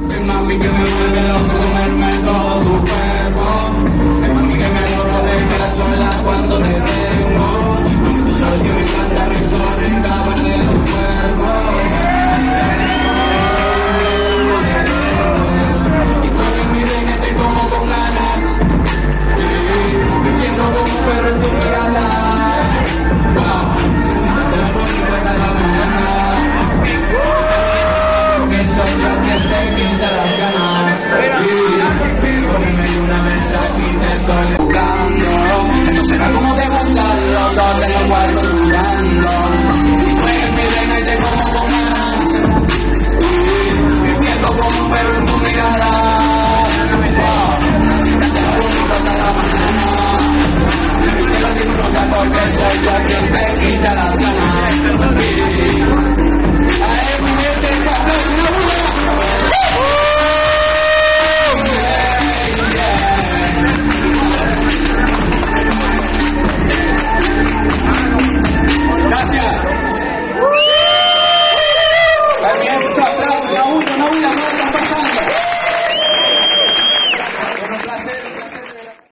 In my league, quita las ganas. Yeah. Ponerme en una mesa y te estoy buscando. Esto será como te gustan los dos en el cuarto sudando. Y tú eres mi reina y te como con ganas. Me pierdo como un perro en tu mirada. Te lo disfruta porque soy yo quien te quita las